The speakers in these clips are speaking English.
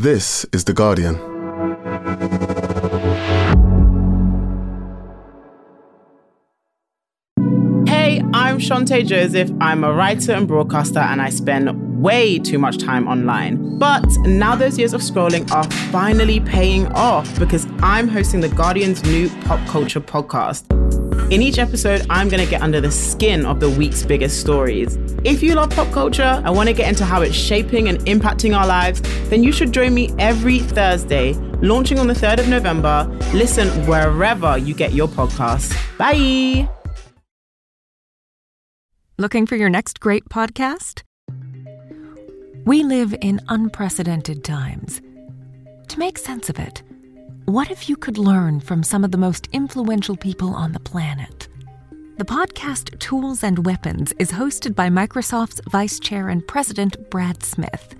This is The Guardian. Hey, I'm Chanté Joseph. I'm a writer and broadcaster, and I spend way too much time online. But now those years of scrolling are finally paying off because I'm hosting The Guardian's new pop culture podcast. In each episode, I'm going to get under the skin of the week's biggest stories. If you love pop culture and want to get into how it's shaping and impacting our lives, then you should join me every Thursday, launching on the 3rd of November. Listen wherever you get your podcasts. Bye. Looking for your next great podcast? We live in unprecedented times. To make sense of it, what if you could learn from some of the most influential people on the planet? The podcast Tools and Weapons is hosted by Microsoft's Vice Chair and President Brad Smith.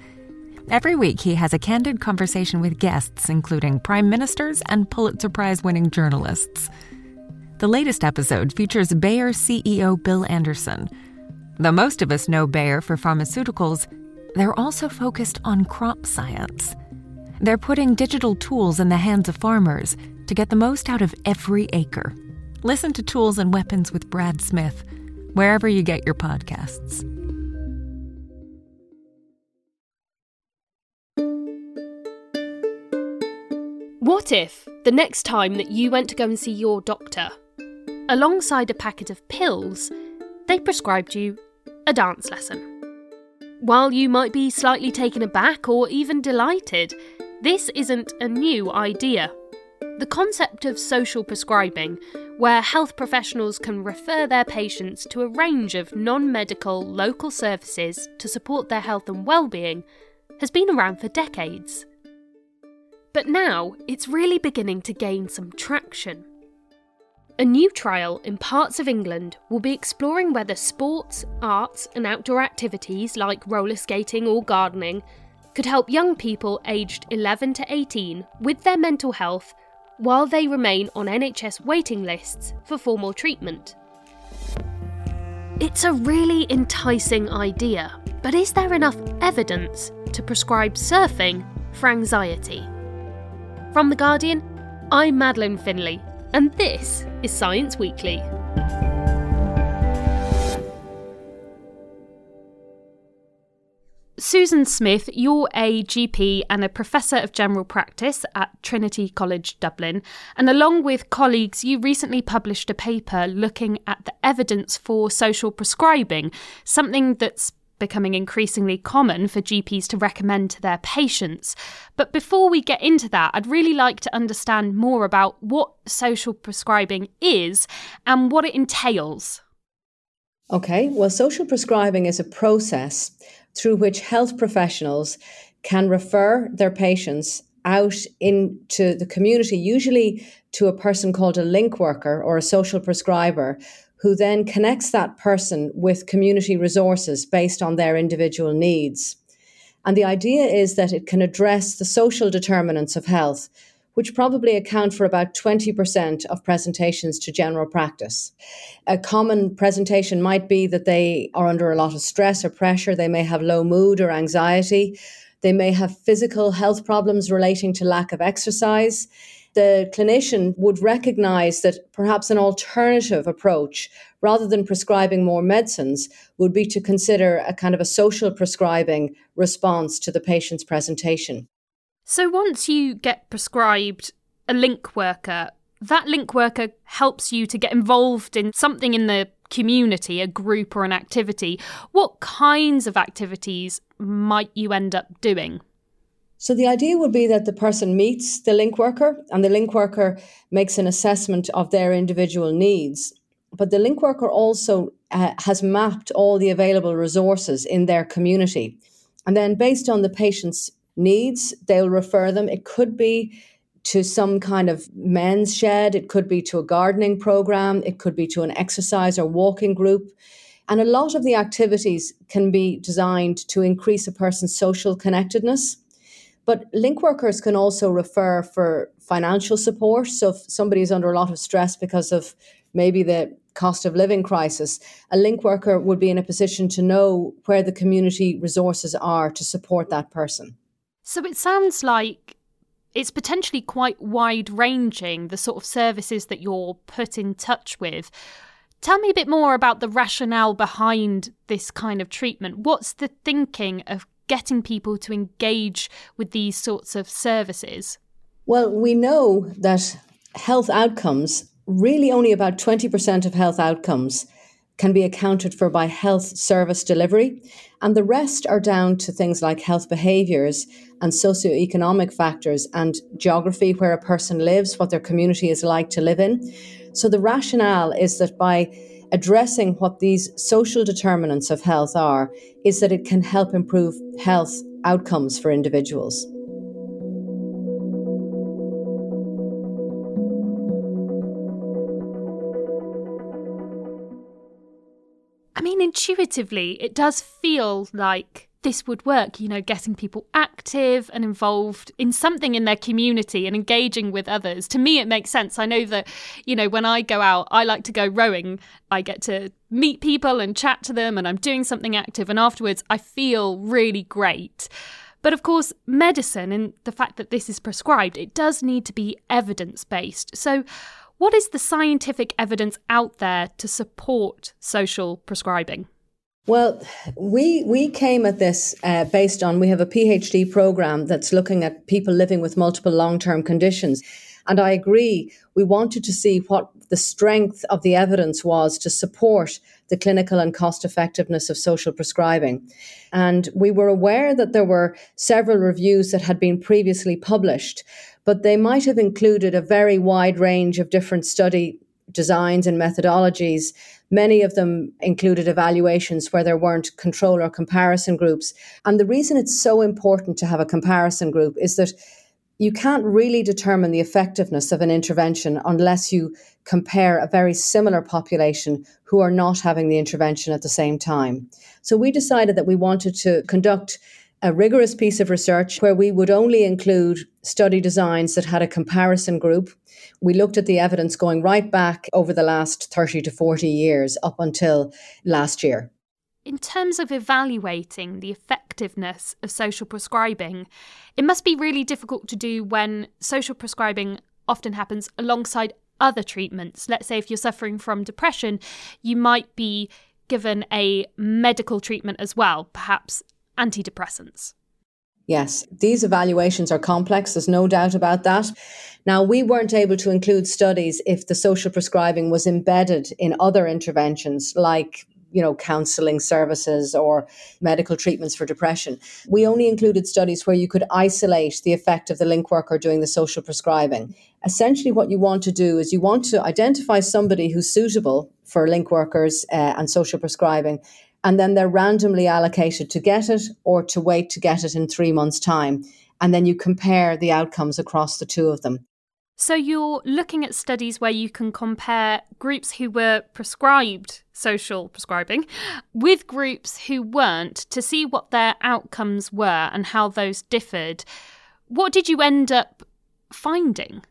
Every week, he has a candid conversation with guests, including prime ministers and Pulitzer Prize winning journalists. The latest episode features Bayer CEO Bill Anderson. Though most of us know Bayer for pharmaceuticals, they're also focused on crop science. They're putting digital tools in the hands of farmers to get the most out of every acre. Listen to Tools and Weapons with Brad Smith, wherever you get your podcasts. What if the next time that you went to go and see your doctor, alongside a packet of pills, they prescribed you a dance lesson? While you might be slightly taken aback or even delighted, this isn't a new idea. The concept of social prescribing, where health professionals can refer their patients to a range of non medical local services to support their health and well-being, has been around for decades. But now it's really beginning to gain some traction. A new trial in parts of England will be exploring whether sports, arts, and outdoor activities like roller skating or gardening could help young people aged 11 to 18 with their mental health while they remain on NHS waiting lists for formal treatment. It's a really enticing idea, but is there enough evidence to prescribe surfing for anxiety? From The Guardian, I'm Madeleine Finlay, and this is Science Weekly. Susan Smith, you're a GP and a Professor of General Practice at Trinity College Dublin. And along with colleagues, you recently published a paper looking at the evidence for social prescribing, something that's becoming increasingly common for GPs to recommend to their patients. But before we get into that, I'd really like to understand more about what social prescribing is and what it entails. Okay, well, social prescribing is a process through which health professionals can refer their patients out into the community, usually to a person called a link worker or a social prescriber, who then connects that person with community resources based on their individual needs. And the idea is that it can address the social determinants of health which probably account for about 20% of presentations to general practice. A common presentation might be that they are under a lot of stress or pressure, they may have low mood or anxiety, they may have physical health problems relating to lack of exercise. The clinician would recognize that perhaps an alternative approach, rather than prescribing more medicines, would be to consider a kind of a social prescribing response to the patient's presentation. So once you get prescribed a link worker, that link worker helps you to get involved in something in the community, a group or an activity. What kinds of activities might you end up doing? So the idea would be that the person meets the link worker and the link worker makes an assessment of their individual needs. But the link worker also uh, has mapped all the available resources in their community. And then based on the patient's needs, they'll refer them. It could be to some kind of men's shed, it could be to a gardening program, it could be to an exercise or walking group. And a lot of the activities can be designed to increase a person's social connectedness. But link workers can also refer for financial support. So if somebody is under a lot of stress because of maybe the cost of living crisis, a link worker would be in a position to know where the community resources are to support that person. So it sounds like it's potentially quite wide ranging, the sort of services that you're put in touch with. Tell me a bit more about the rationale behind this kind of treatment. What's the thinking of getting people to engage with these sorts of services? Well, we know that health outcomes, really only about 20% of health outcomes, can be accounted for by health service delivery. And the rest are down to things like health behaviours and socioeconomic factors and geography, where a person lives, what their community is like to live in. So the rationale is that by addressing what these social determinants of health are, is that it can help improve health outcomes for individuals. Intuitively, it does feel like this would work, you know, getting people active and involved in something in their community and engaging with others. To me, it makes sense. I know that, you know, when I go out, I like to go rowing. I get to meet people and chat to them, and I'm doing something active. And afterwards, I feel really great. But of course, medicine and the fact that this is prescribed, it does need to be evidence based. So, what is the scientific evidence out there to support social prescribing? Well, we we came at this uh, based on we have a PhD program that's looking at people living with multiple long term conditions, and I agree. We wanted to see what the strength of the evidence was to support the clinical and cost effectiveness of social prescribing. And we were aware that there were several reviews that had been previously published, but they might have included a very wide range of different study designs and methodologies Many of them included evaluations where there weren't control or comparison groups. And the reason it's so important to have a comparison group is that you can't really determine the effectiveness of an intervention unless you compare a very similar population who are not having the intervention at the same time. So we decided that we wanted to conduct a rigorous piece of research where we would only include study designs that had a comparison group. We looked at the evidence going right back over the last 30 to 40 years up until last year. In terms of evaluating the effectiveness of social prescribing, it must be really difficult to do when social prescribing often happens alongside other treatments. Let's say if you're suffering from depression, you might be given a medical treatment as well, perhaps antidepressants. Yes, these evaluations are complex, there's no doubt about that. Now, we weren't able to include studies if the social prescribing was embedded in other interventions like you know, counseling services or medical treatments for depression. We only included studies where you could isolate the effect of the link worker doing the social prescribing. Essentially, what you want to do is you want to identify somebody who's suitable for link workers uh, and social prescribing and then they're randomly allocated to get it or to wait to get it in three months' time. And then you compare the outcomes across the two of them. So you're looking at studies where you can compare groups who were prescribed social prescribing with groups who weren't to see what their outcomes were and how those differed. What did you end up finding?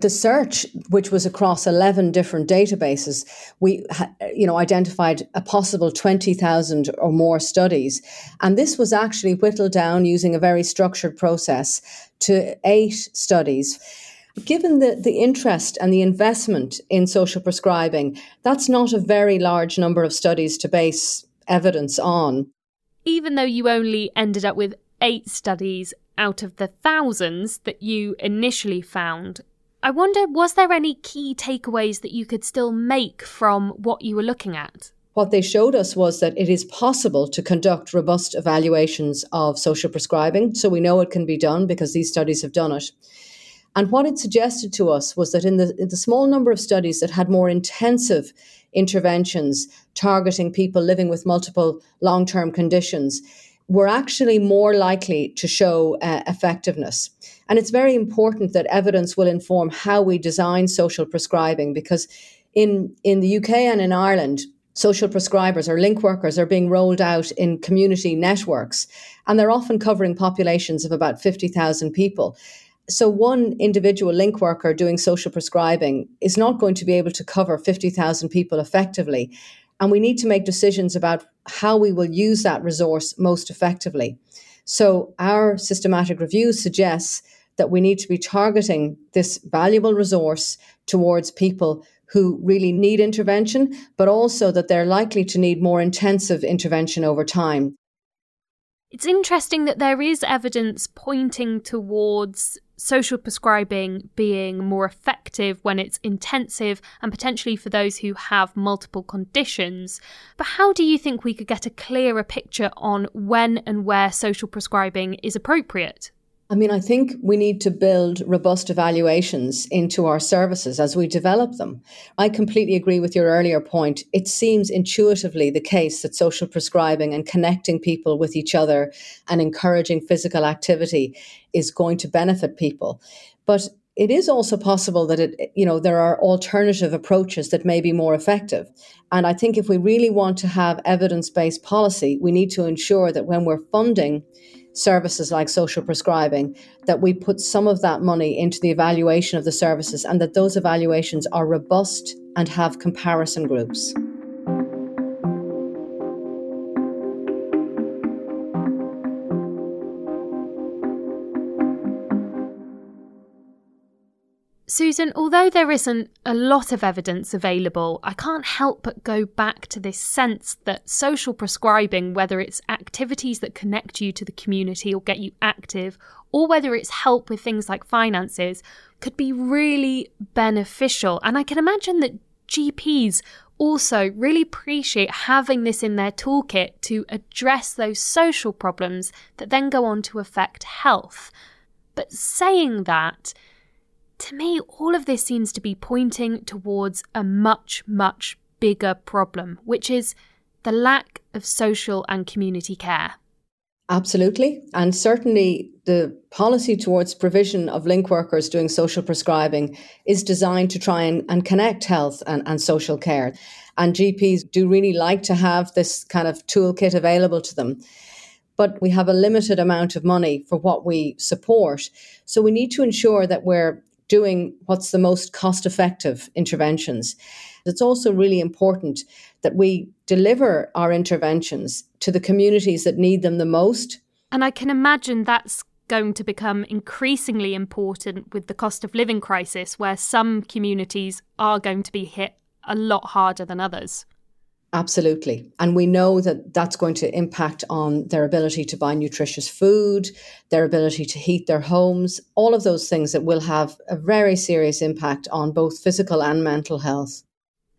the search, which was across 11 different databases, we you know, identified a possible 20,000 or more studies. And this was actually whittled down using a very structured process to eight studies. Given the, the interest and the investment in social prescribing, that's not a very large number of studies to base evidence on. Even though you only ended up with eight studies out of the thousands that you initially found, I wonder, was there any key takeaways that you could still make from what you were looking at? What they showed us was that it is possible to conduct robust evaluations of social prescribing. So we know it can be done because these studies have done it. And what it suggested to us was that in the, in the small number of studies that had more intensive interventions targeting people living with multiple long term conditions, we're actually more likely to show uh, effectiveness. And it's very important that evidence will inform how we design social prescribing because in, in the UK and in Ireland, social prescribers or link workers are being rolled out in community networks, and they're often covering populations of about 50,000 people. So, one individual link worker doing social prescribing is not going to be able to cover 50,000 people effectively. And we need to make decisions about how we will use that resource most effectively. So our systematic review suggests that we need to be targeting this valuable resource towards people who really need intervention, but also that they're likely to need more intensive intervention over time. It's interesting that there is evidence pointing towards social prescribing being more effective when it's intensive and potentially for those who have multiple conditions. But how do you think we could get a clearer picture on when and where social prescribing is appropriate? I mean, I think we need to build robust evaluations into our services as we develop them. I completely agree with your earlier point. It seems intuitively the case that social prescribing and connecting people with each other and encouraging physical activity is going to benefit people. But it is also possible that it you know there are alternative approaches that may be more effective and i think if we really want to have evidence-based policy we need to ensure that when we're funding services like social prescribing, that we put some of that money into the evaluation of the services and that those evaluations are robust and have comparison groups. Susan, although there isn't a lot of evidence available, I can't help but go back to this sense that social prescribing, whether it's activities that connect you to the community or get you active, or whether it's help with things like finances, could be really beneficial. And I can imagine that GPs also really appreciate having this in their toolkit to address those social problems that then go on to affect health. But saying that, to me, all of this seems to be pointing towards a much, much bigger problem, which is the lack of social and community care. Absolutely. And certainly the policy towards provision of link workers doing social prescribing is designed to try and, and connect health and, and social care. And GPs do really like to have this kind of toolkit available to them. But we have a limited amount of money for what we support. So we need to ensure that we're doing what's the most cost effective interventions. It's also really important that we deliver our interventions to the communities that need them the most. And I can imagine that's going to become increasingly important with the cost of living crisis, where some communities are going to be hit a lot harder than others. Absolutely. And we know that that's going to impact on their ability to buy nutritious food, their ability to heat their homes, all of those things that will have a very serious impact on both physical and mental health.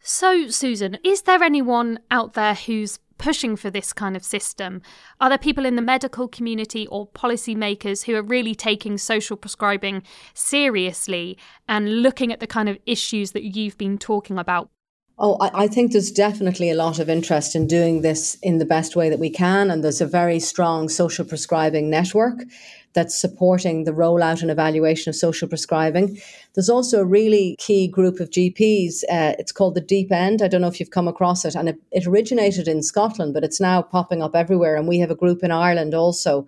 So, Susan, is there anyone out there who's pushing for this kind of system? Are there people in the medical community or policymakers who are really taking social prescribing seriously and looking at the kind of issues that you've been talking about? Oh, I, I, think there's definitely a lot of interest in doing this in the best way that we can. And there's a very strong social prescribing network that's supporting the rollout and evaluation of social prescribing. There's also a really key group of GPs. Uh, it's called the Deep End. I don't know if you've come across it. And it, it originated in Scotland, but it's now popping up everywhere. And we have a group in Ireland also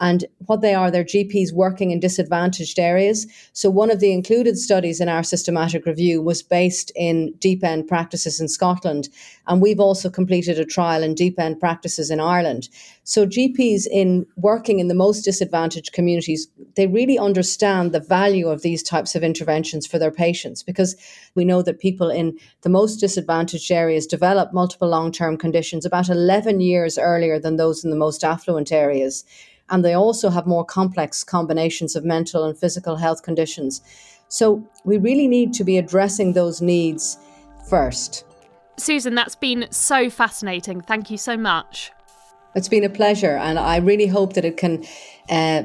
and what they are, they're GPs working in disadvantaged areas. So, one of the included studies in our systematic review was based in deep end practices in Scotland. And we've also completed a trial in deep end practices in Ireland. So, GPs in working in the most disadvantaged communities, they really understand the value of these types of interventions for their patients because we know that people in the most disadvantaged areas develop multiple long term conditions about 11 years earlier than those in the most affluent areas and they also have more complex combinations of mental and physical health conditions. So we really need to be addressing those needs first. Susan, that's been so fascinating. Thank you so much. It's been a pleasure, and I really hope that it can uh,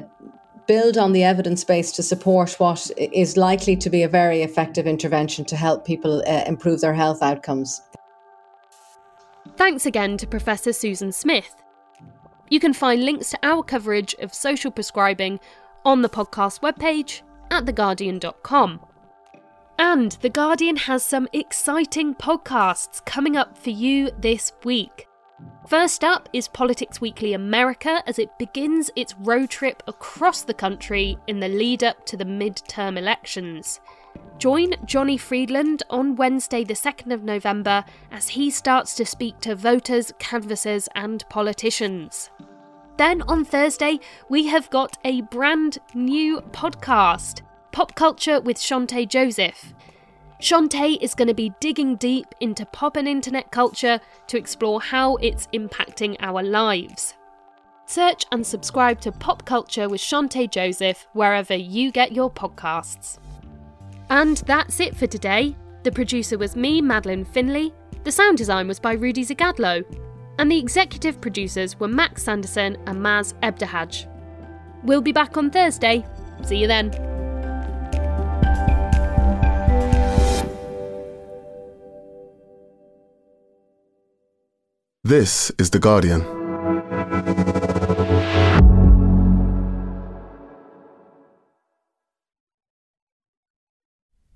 build on the evidence base to support what is likely to be a very effective intervention to help people uh, improve their health outcomes. Thanks again to Professor Susan Smith. You can find links to our coverage of social prescribing on the podcast webpage at theguardian.com. And The Guardian has some exciting podcasts coming up for you this week. First up is Politics Weekly America as it begins its road trip across the country in the lead up to the midterm elections. Join Johnny Freedland on Wednesday, the 2nd of November, as he starts to speak to voters, canvassers, and politicians. Then on Thursday, we have got a brand new podcast Pop Culture with Chanté Joseph. Shonté is going to be digging deep into pop and internet culture to explore how it's impacting our lives. Search and subscribe to Pop Culture with Chanté Joseph wherever you get your podcasts. And that's it for today. The producer was me, Madeleine Finlay. The sound design was by Rudy Zagadlo. And the executive producers were Max Sanderson and Maz Ebtehaj. We'll be back on Thursday. See you then. This is The Guardian.